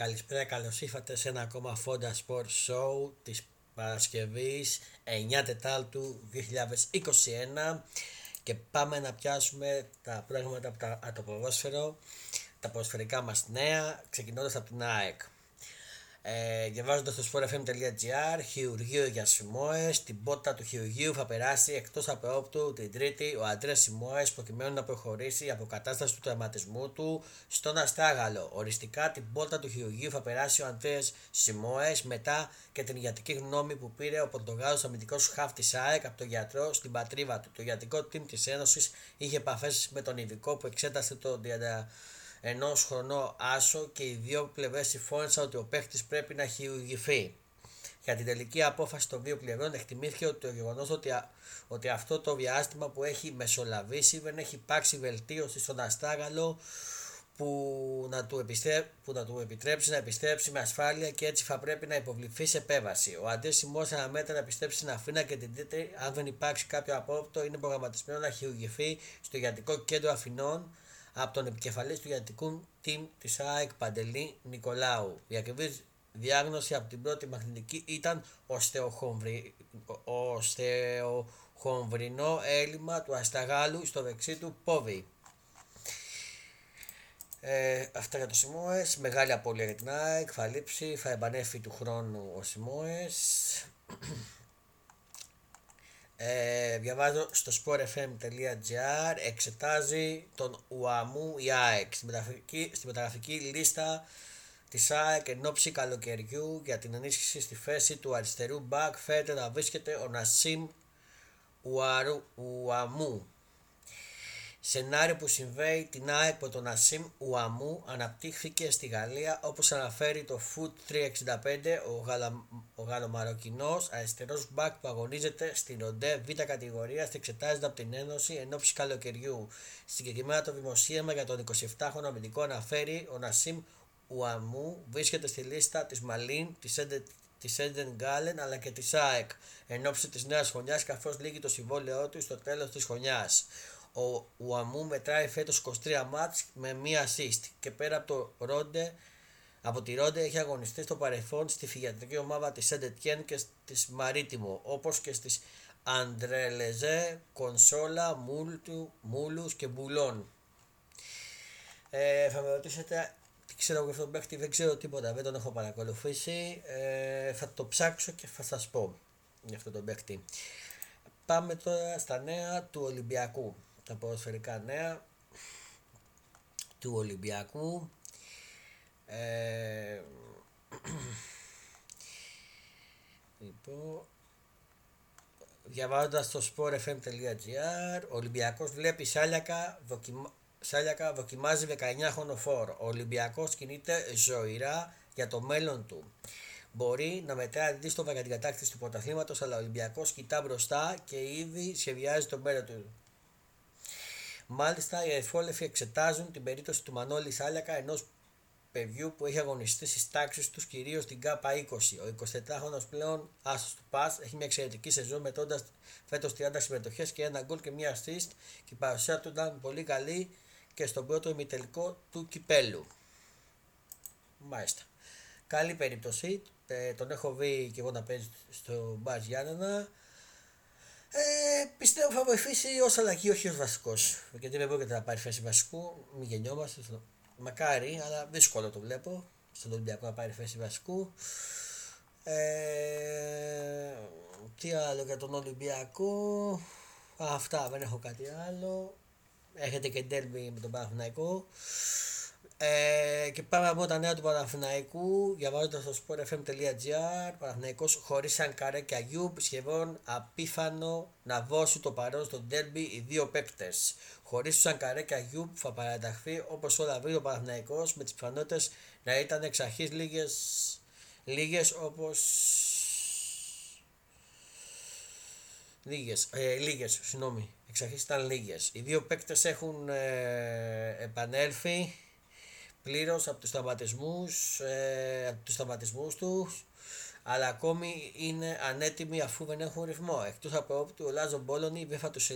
Καλησπέρα, καλώς ήρθατε σε ένα ακόμα Fonda Sport Show της Παρασκευής 9 Τετάλτου 2021 και πάμε να πιάσουμε τα πράγματα από, το ποδόσφαιρο, τα ποδοσφαιρικά μας νέα, ξεκινώντας από την ΑΕΚ. Ε, Διαβάζοντας το sportfm.gr, χειρουργείο για Σιμόε. Την πότα του χειρουργείου θα περάσει εκτός από όπτου την Τρίτη ο Αντρέας Σιμόε προκειμένου να προχωρήσει η αποκατάσταση του τραυματισμού του στον Αστράγαλο. Οριστικά την πότα του χειρουργείου θα περάσει ο Αντρέας Σιμόε μετά και την ιατρική γνώμη που πήρε ο Πορτογάλος αμυντικός χάφ της ΑΕΚ από τον γιατρό στην πατρίδα του. Το ιατρικό team της Ένωσης είχε επαφές με τον ειδικό που εξέτασε το 30 ενό χρονό άσο και οι δύο πλευρές συμφώνησαν ότι ο παίχτης πρέπει να χειρουργηθεί. Για την τελική απόφαση των δύο πλευρών εκτιμήθηκε ότι το γεγονός ότι, ότι αυτό το διάστημα που έχει μεσολαβήσει δεν έχει υπάρξει βελτίωση στον Αστράγαλο που να, του που να του επιτρέψει να επιστρέψει με ασφάλεια και έτσι θα πρέπει να υποβληθεί σε επέβαση. Ο Αντέ Σιμός αναμένεται να επιστρέψει στην Αθήνα και την Τρίτη, αν δεν υπάρξει κάποιο απόπτω, είναι προγραμματισμένο να χειρουργηθεί στο Ιατρικό Κέντρο Αθηνών από τον επικεφαλής του ιατρικού team της ΑΕΚ Παντελή Νικολάου. Η ακριβής διάγνωση από την πρώτη μαγνητική ήταν οστεοχομβρινό έλλειμμα του ασταγάλου στο δεξί του πόδι. Ε, αυτά για το Σιμόες, μεγάλη απώλεια για την ΑΕΚ, θα λείψει, θα επανέφθει του χρόνου ο Σιμόες. Ε, διαβάζω στο sportfm.gr εξετάζει τον Ουαμού η ΑΕΚ στη μεταγραφική, στη μεταγραφική λίστα της ΑΕΚ εν ώψη καλοκαιριού για την ενίσχυση στη θέση του αριστερού μπακ. Φαίνεται να βρίσκεται ο Νασίμ Ουαμού. Σενάριο που συμβαίνει την ΑΕΚ από τον Ασίμ Ουαμού αναπτύχθηκε στη Γαλλία όπως αναφέρει το Foot 365 ο, Γαλα, ο Γαλλομαροκινός αριστερός μπακ που αγωνίζεται στην ΟΝΤΕ Β κατηγορία εξετάζεται από την Ένωση εν ώψη καλοκαιριού. Συγκεκριμένα το δημοσίευμα για τον 27χρονο αμυντικό αναφέρει ο Νασίμ Ουαμού βρίσκεται στη λίστα της Μαλίν, της της Έντεν Γκάλεν αλλά και της ΑΕΚ εν ώψη της νέας χρονιάς καθώς λύγει το συμβόλαιό του στο τέλος της χρονιάς. Ο Ουαμού μετράει φέτος 23 μάτς με μία assist και πέρα από, το Ρόντε, από τη Ρόντε έχει αγωνιστεί στο παρελθόν στη φυγιατρική ομάδα της Σεντετιέν και της Μαρίτιμο όπως και στις Αντρελεζέ, Κονσόλα, Μούλτου, Μούλους και Μπουλόν. Ε, θα με ρωτήσετε τι ξέρω εγώ αυτόν τον παίχτη, δεν ξέρω τίποτα, δεν τον έχω παρακολουθήσει. Ε, θα το ψάξω και θα σας πω για αυτόν τον παίχτη. Πάμε τώρα στα νέα του Ολυμπιακού τα ποδοσφαιρικά νέα του Ολυμπιακού. Ε, λοιπόν, διαβάζοντας το sportfm.gr ο Ολυμπιακός βλέπει Σάλιακα, δοκιμα... Σάλιακα δοκιμάζει 19 χρονο Ο Ολυμπιακός κινείται ζωηρά για το μέλλον του. Μπορεί να μετράει αντίστοιχα για την κατάκτηση του πρωταθλήματος, αλλά ο Ολυμπιακός κοιτά μπροστά και ήδη σχεδιάζει το μέλλον του. Μάλιστα, οι αεφόλεφοι εξετάζουν την περίπτωση του Μανώλη Σάλιακα, ενός παιδιού που έχει αγωνιστεί στις τάξεις τους κυρίως στην ΚΑΠΑ 20. Ο 24χρονο πλέον άσο του Πα έχει μια εξαιρετική σεζόν μετώντας φέτος 30 συμμετοχές και ένα γκολ και μια assist και η παρουσία του ήταν πολύ καλή και στον πρώτο ημιτελικό του κυπέλου. Μάλιστα. Καλή περίπτωση. Ε, τον έχω δει και εγώ να παίζει στο Μπαζ Γιάννενα. Ε, πιστεύω θα βοηθήσει ω αλλαγή, όχι ως βασικός. Γιατί δεν πρόκειται να πάρει θέση βασικού, μην γεννιόμαστε. Μακάρι, αλλά δύσκολο το βλέπω στον Ολυμπιακό να πάρει θέση βασικού. Ε, τι άλλο για τον Ολυμπιακό. Αυτά, δεν έχω κάτι άλλο. Έχετε και ντέρμπι με τον Παναθηναϊκό. Ε, και πάμε από τα νέα του Παναθηναϊκού, διαβάζοντα στο sportfm.gr. Παναθηναϊκός χωρίς Σανκαρέ και Αγιούμπ, σχεδόν απίθανο να δώσει το παρόν στο ντέρμπι οι δύο παίκτες. Χωρίς του Σανκαρέ και Αγιούμπ θα παραταχθεί όπως όλα βρει ο Παναθηναϊκός με τις πιθανότητες να ήταν εξ αρχής λίγες λίγες όπως λίγες, ε, λίγες, συγγνώμη, εξ αρχής ήταν λίγες. Οι δύο παίκτες έχουν ε, επανέλθει πλήρως από τους σταματισμούς, ε, από τους σταματισμούς τους αλλά ακόμη είναι ανέτοιμοι αφού δεν έχουν ρυθμό. Εκτός από όπου ο Λάζο Μπόλωνη δεν θα τους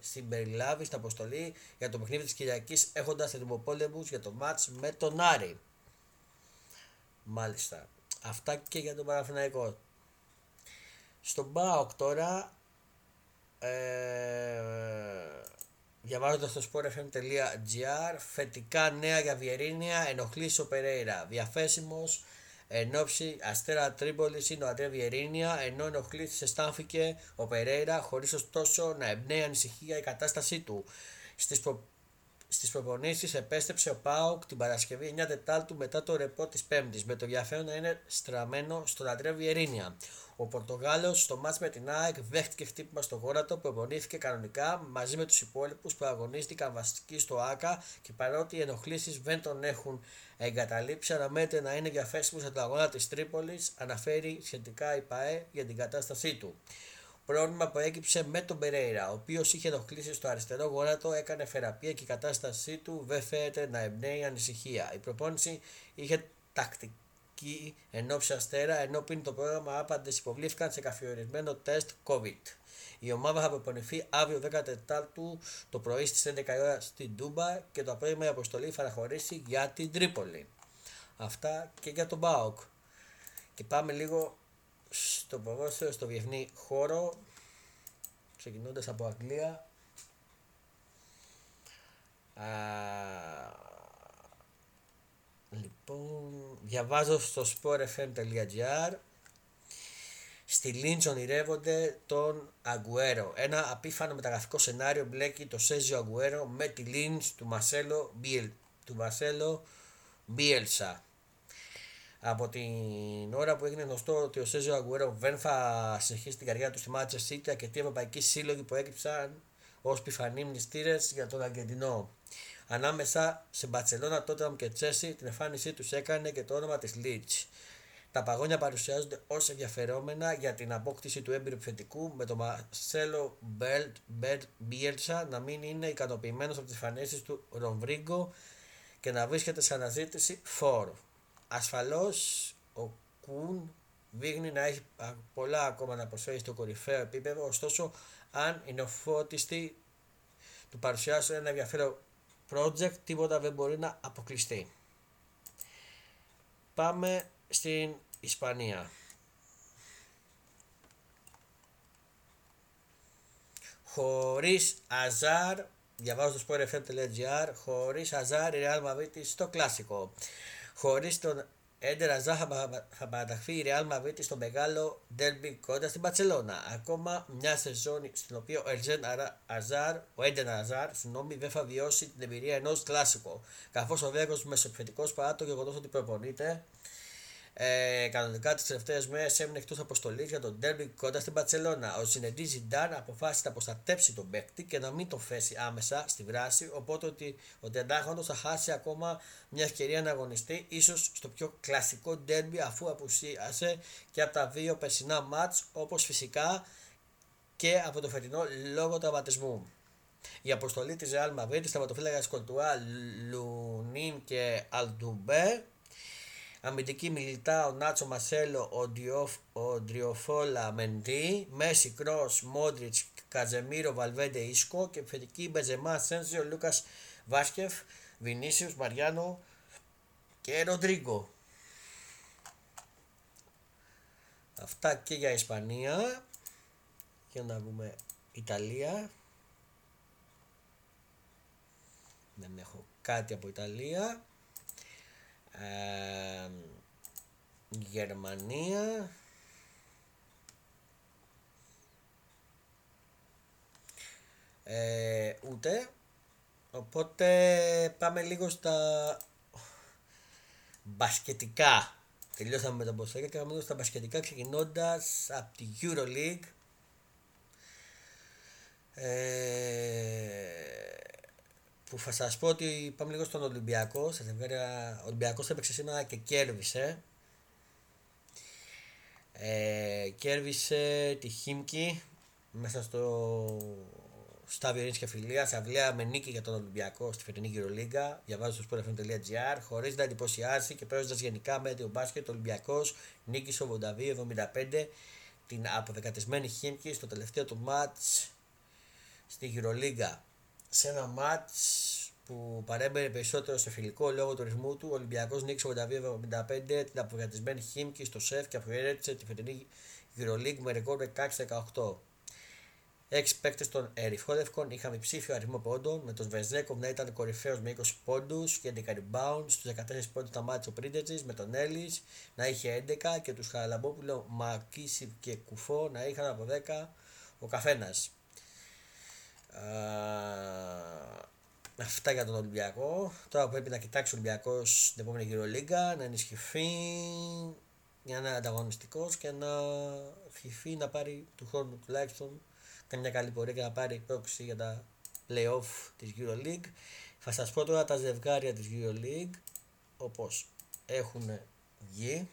συμπεριλάβεις στην αποστολή για το παιχνίδι της Κυριακής έχοντας ρημοπόλεμους για το μάτς με τον Άρη. Μάλιστα. Αυτά και για τον Παναθηναϊκό. Στον ΠΑΟΚ τώρα ε, διαβάζοντας το sportfm.gr φετικά νέα για Βιερίνια ενοχλήσει ο Περέιρα. Διαθέσιμος εν ώψη Αστέρα Τρίπολη είναι ο Αντρέ Βιερίνια ενώ ενοχλήσει αισθάνθηκε ο Περέιρα χωρίς ωστόσο να εμπνέει ανησυχία η κατάστασή του. Στις προ Στις προπονήσεις επέστρεψε ο Πάοκ την Παρασκευή 9 Τετάρτου μετά το ρεπό της Πέμπτης, με το ενδιαφέρον να είναι στραμμένο στον Αντρέ Βιερίνια. Ο Πορτογάλος στο μάτς με την ΑΕΚ δέχτηκε χτύπημα στο γόνατο, προπονήθηκε κανονικά μαζί με τους υπόλοιπους που αγωνίστηκαν βασικοί στο ΑΚΑ και παρότι οι ενοχλήσεις δεν τον έχουν εγκαταλείψει, αναμένεται να είναι διαθέσιμος για το αγώνα της Τρίπολης, αναφέρει σχετικά η ΠαΕ για την κατάστασή του. Πρόβλημα που έκυψε με τον Περέιρα, ο οποίος είχε ενοχλήσει στο αριστερό γόνατο, έκανε θεραπεία και η κατάστασή του δεν φαίνεται να εμπνέει ανησυχία. Η προπόνηση είχε τακτική ενόψη αστέρα, ενώ πριν το πρόγραμμα άπαντες υποβλήθηκαν σε καθιερισμένο τεστ COVID. Η ομάδα θα προπονηθεί αύριο 14 το πρωί στις 11 ώρα στην Τούμπα και το απόγευμα η αποστολή θα αναχωρήσει για την Τρίπολη. Αυτά και για τον Μπάοκ. Και πάμε λίγο στο ποδόσφαιρο, στο διεθνή χώρο, ξεκινώντας από Αγγλία. Α, λοιπόν, διαβάζω στο sportfm.gr Στη Λίντς ονειρεύονται τον Αγκουέρο. Ένα απίφανο μεταγραφικό σενάριο μπλέκει το Σέζιο Αγκουέρο με τη Λίντς του Μασέλο, Μπιελ, του Μασέλο Μπιέλσα από την ώρα που έγινε γνωστό ότι ο Σέζιο Αγκουέρο δεν θα συνεχίσει την καριέρα του στη Μάτσα Σίτια και τι ευρωπαϊκοί σύλλογοι που έκρυψαν ως πιφανή μνηστήρες για τον Αργεντινό. Ανάμεσα σε Μπαρσελόνα, Τότραμ και Τσέσι την εμφάνισή τους έκανε και το όνομα της Λίτ. Τα παγόνια παρουσιάζονται ως ενδιαφερόμενα για την απόκτηση του έμπειρου επιθετικού με τον Μαρσέλο Μπέλτ Μπιέλτσα να μην είναι ικανοποιημένος από τις εμφανίσεις του Ρομβρίγκο και να βρίσκεται σε αναζήτηση φόρου ασφαλώς ο Κουν δείχνει να έχει πολλά ακόμα να προσφέρει στο κορυφαίο επίπεδο, ωστόσο αν είναι ο φώτιστη του παρουσιάσουν ένα ενδιαφέρον project, τίποτα δεν μπορεί να αποκλειστεί. Πάμε στην Ισπανία. Χωρίς Αζάρ, διαβάζω στο sportfm.gr, χωρίς Αζάρ η Real Madrid στο κλασικό. Χωρίς τον Έντερ Αζά θα παραταχθεί η Real Madrid στο μεγάλο derby κοντά στην Παρσελώνα. Ακόμα μια σεζόν στην οποία ο Ελζέν Αζάρ, ο Έντερ Αζάρ, συγγνώμη, δεν θα βιώσει την εμπειρία ενός κλασικό. Καθώς ο Βέγκος μεσοεπιθετικό παρά το γεγονός ότι προπονείται ε, κανονικά τις τελευταίες μέρες έμεινε εκτός αποστολής για τον Ντέρμπι κοντά στην Παρσελώνα. Ο Ζινεντή Ζιντάν αποφάσισε να προστατέψει τον παίκτη και να μην το θέσει άμεσα στη βράση. Οπότε ότι ο Τεντάχοντος θα χάσει ακόμα μια ευκαιρία να αγωνιστεί, ίσως στο πιο κλασικό Ντέρμπι αφού απουσίασε και από τα δύο περσινά μάτς, όπως φυσικά και από το φετινό λόγω τραυματισμού. Η αποστολή της Real Madrid, στα Κολτουά, Λουνίν και Αλντουμπέ Αμυντική μιλητά ο Νάτσο Μασέλο, ο Ντριοφόλα Μεντή, Μέση Κρός, Μόντριτς, Καζεμίρο Βαλβέντε Ισκο και επιθετική Μπεζεμά Σένσιο Λούκας Βάσκεφ, Βινίσιου Μαριάνο και Ροντρίγκο. Αυτά και για Ισπανία. Για να δούμε Ιταλία. Δεν έχω κάτι από Ιταλία. Γερμανία. Ε, ούτε. Οπότε πάμε λίγο στα μπασκετικά. Τελειώσαμε με τα μποσέκα και πάμε λίγο στα μπασκετικά ξεκινώντας από τη EuroLeague. Ε, που θα σας πω ότι πάμε λίγο στον Ολυμπιακό. Σα ο Ολυμπιακός έπαιξε σήμερα και κέρδισε. Ε, κέρδισε τη Χίμκι μέσα στο Στάβιο Ειρήνης και Φιλία. Αυλαία με νίκη για τον Ολυμπιακό στη φετινή Γυρολίγκα. Διαβάζω στο sportfm.gr. Χωρίς να εντυπωσιάσει και παίζοντας γενικά με το μπάσκετ, ο Ολυμπιακός νίκησε 82-75 την αποδεκατισμένη Χίμκι στο τελευταίο του μάτς στη Γυρολίγκα σε ένα μάτς που παρέμπερε περισσότερο σε φιλικό λόγω του ρυθμού του, ο Ολυμπιακός νίκησε 82-75 την απογρατισμένη Χίμκι στο σεφ και αποχαιρέτησε τη φετινή EuroLeague με ρεκόρ 16-18. Έξι παίκτες των Ερυφόλευκων είχαν υψήφιο αριθμό πόντων, με τον Σβεζέκοβ να ήταν κορυφαίος με 20 πόντους και 11 rebounds. Στους 14 πόντους σταμάτησε ο Πρίντετζη με τον Έλλη να είχε 11 και τους Χαραλαμπόπουλο, Μακίση και Κουφό να είχαν από 10 ο καθένας. Αυτά για τον Ολυμπιακό. Τώρα πρέπει να κοιτάξει ο Ολυμπιακός την επόμενη γύρω λίγα, να ενισχυθεί για να είναι ανταγωνιστικός και να ευχηθεί να πάρει του χρόνου τουλάχιστον κάνει μια καλή πορεία και να πάρει πρόκληση για τα playoff της EuroLeague. Θα σας πω τώρα τα ζευγάρια της EuroLeague όπως έχουν βγει.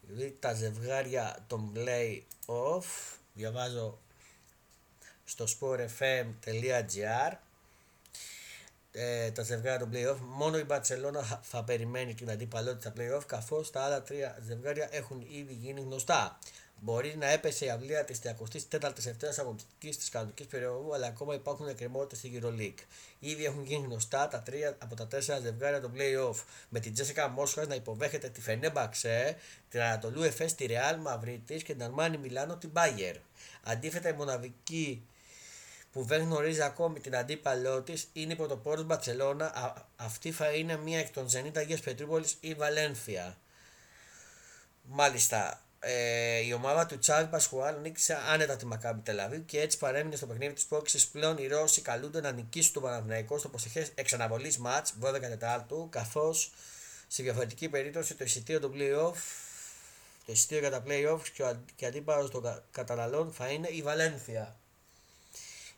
Δηλαδή τα ζευγάρια των play-off διαβάζω στο sportfm.gr ε, τα ζευγάρια των play-off μόνο η Barcelona θα περιμένει την αντίπαλότητα στα play-off καθώς τα άλλα τρία ζευγάρια έχουν ήδη γίνει γνωστά. Μπορεί να έπεσε η αυλία της 34η ευθέρα αγωνιστικής της κανονικής περίοδου, αλλά ακόμα υπάρχουν εκκρεμότητες στη EuroLeague. Ήδη έχουν γίνει γνωστά τα τρία από τα τέσσερα ζευγάρια των playoff. Με την Τζέσικα Μόσχας να υποδέχεται τη Φενέμπαξε, την Ανατολού Εφές τη Ρεάλ Μαυρίτη και την Αρμάνι Μιλάνο την Μπάγερ. Αντίθετα, η μοναδική που δεν γνωρίζει ακόμη την αντίπαλό της είναι η πρωτοπόρο Μπαρσελόνα. Αυτή θα είναι μία εκ των Ζενίτα Αγίας Πετρούπολης ή Βαλένθια. Μάλιστα, ε, η ομάδα του Τσάρλ Πασχουάλ νίκησε άνετα τη Μακάμπη Τελαβή και έτσι παρέμεινε στο παιχνίδι της πρόκληση. Πλέον οι Ρώσοι καλούνται να νικήσουν τον Παναθηναϊκό στο προσεχές εξαναβολής ματ 12 Τετάρτου, καθώς σε διαφορετική περίπτωση το εισιτήριο του playoff το εισιτήριο για τα playoffs και ο αντίπαλος των καταναλών θα είναι η Βαλένθια.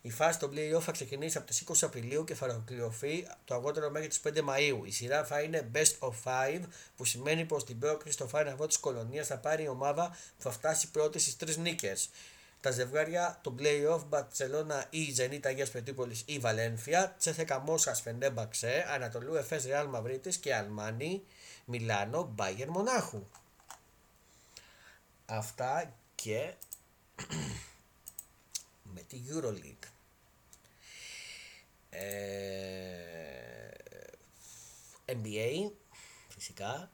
Η φάση των playoff θα ξεκινήσει από τις 20 Απριλίου και θα ολοκληρωθεί το αργότερο μέχρι τις 5 Μαου. Η σειρά θα είναι best of 5, που σημαίνει πως την πρόκληση στο Final Four της κολονίας θα πάρει η ομάδα που θα φτάσει πρώτη στις τρεις νίκες. Τα ζευγάρια των playoff Μπαρσελόνα ή Ζενίτα Αγίας Πετρίπολη ή Βαλένθια, Τσέθεκα Μόσχας Φενέμπαξε, Ανατολού Εφές Ρεάλ Μαυρίτη και Αλμάνι, Μιλάνο, Μπάγερ Μονάχου. Αυτά και με τη EuroLeague. Ε, NBA φυσικά.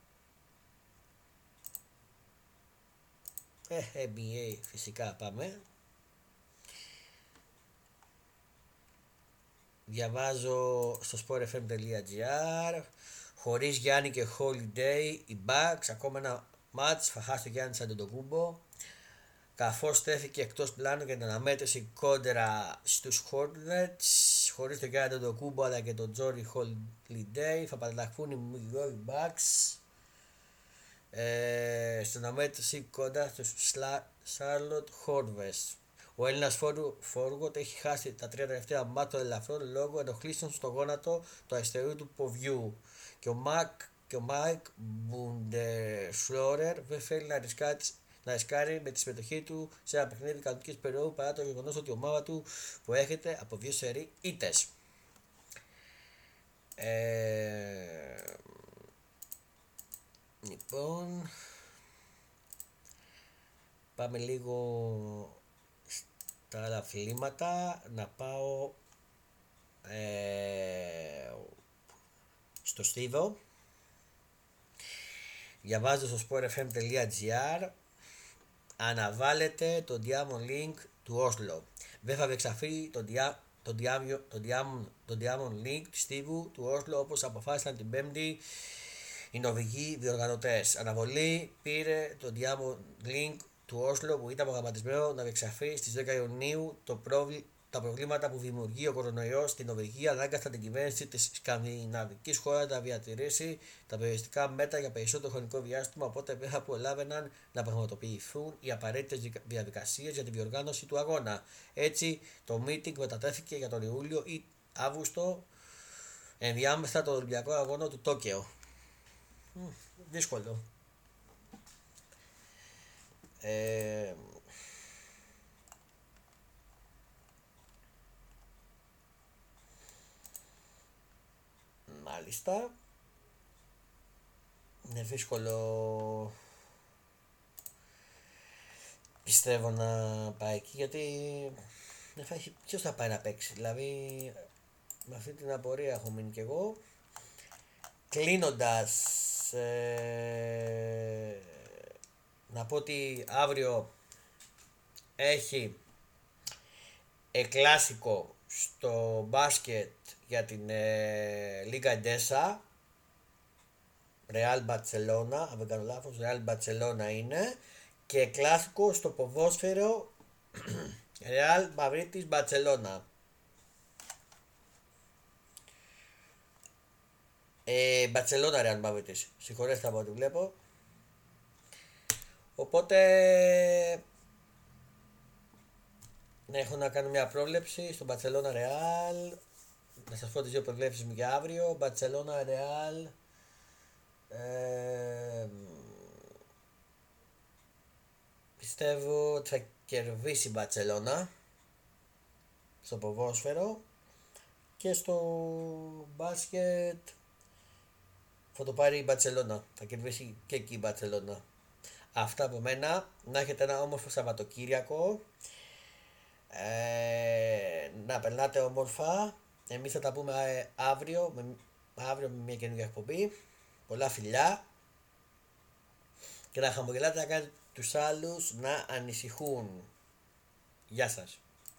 Ε, NBA φυσικά πάμε. Διαβάζω στο sportfm.gr χωρίς Γιάννη και Holiday οι Bucks ακόμα ένα μάτς θα χάσει το Γιάννης σαν τον κούμπο καθώς στέθηκε εκτός πλάνου για την αναμέτρηση κόντρα στους Hornets χωρίς τον Γκάραντο τον Κούμπο αλλά και τον Τζόρι Holiday θα παραλλαχθούν οι Milwaukee Bucks ε, στην αναμέτρηση κοντά στους Charlotte Hornets. Ο Έλληνας Φόργοτ έχει χάσει τα τρία τελευταία μάτια ελαφρών λόγω ενοχλήσεων στο γόνατο του αριστερού του ποδιού. Και ο Μακ και ο Μάικ Μπουντεφλόρερ δεν θέλει να ρισκάρει να ρισκάρει με τη συμμετοχή του σε ένα παιχνίδι κανονική περίοδου παρά το γεγονός ότι η ομάδα του που έρχεται από δύο σερή ήττες. Ε, λοιπόν, πάμε λίγο στα άλλα αθλήματα να πάω ε, στο Στίβο διαβάζω στο sportfm.gr αναβάλλεται το Diamond Link του Όσλο. Δεν θα διεξαφεί το, διά, το, Diamond, το, Diamond, το Diamond Link του Στίβου του Όσλο όπως αποφάσισαν την Πέμπτη οι νοβηγοί διοργανωτές. Αναβολή πήρε το Diamond Link του Όσλο που ήταν προγραμματισμένο να διεξαφεί στις 10 Ιουνίου το, πρόβλημα τα προβλήματα που δημιουργεί ο κορονοϊός στην Νορβηγία ανάγκασαν την κυβέρνηση της σκανδιναβικής χώρας να διατηρήσει τα περιοριστικά μέτρα για περισσότερο χρονικό διάστημα, οπότε δεν θα προλάβαιναν να πραγματοποιηθούν οι απαραίτητες διαδικασίες για τη διοργάνωση του αγώνα. Έτσι, το meeting μετατέθηκε για τον Ιούλιο ή Αύγουστο ενδιάμεσα τον Ολυμπιακό Αγώνα του Τόκιο. Δύσκολο. Ε, Μάλιστα. Είναι δύσκολο πιστεύω να πάει εκεί γιατί δεν θα έχει ποιος θα πάει να παίξει; Δηλαδή με αυτή την απορία έχω μείνει κι εγώ. Κλείνοντας, ε, να πω ότι αύριο έχει εκλάσικο στο μπάσκετ για την ε, Λίγα Εντέσα Real Barcelona, αν δεν κάνω λάθος, Real Barcelona είναι και κλασικό στο ποδόσφαιρο Real Madrid Barcelona. Ε, Barcelona Real Madrid, συγχωρέστε από ό,τι βλέπω. Οπότε ναι, έχω να κάνω μια πρόβλεψη στο Barcelona Real. Να σας πω τις δύο προβλέψεις μου για αύριο. Barcelona Real. Ε, πιστεύω ότι θα κερδίσει η Μπαρτσελώνα στο ποδόσφαιρο και στο μπάσκετ θα το πάρει η Μπαρτσελώνα. Θα κερδίσει και εκεί η Μπαρτσελώνα. Αυτά από μένα. Να έχετε ένα όμορφο Σαββατοκύριακο. Ε, να περνάτε όμορφα. Εμείς θα τα πούμε ε, αύριο με, αύριο με μια καινούργια εκπομπή. Πολλά φιλιά. Και να χαμογελάτε να κάνετε τους άλλους να ανησυχούν. Γεια σας.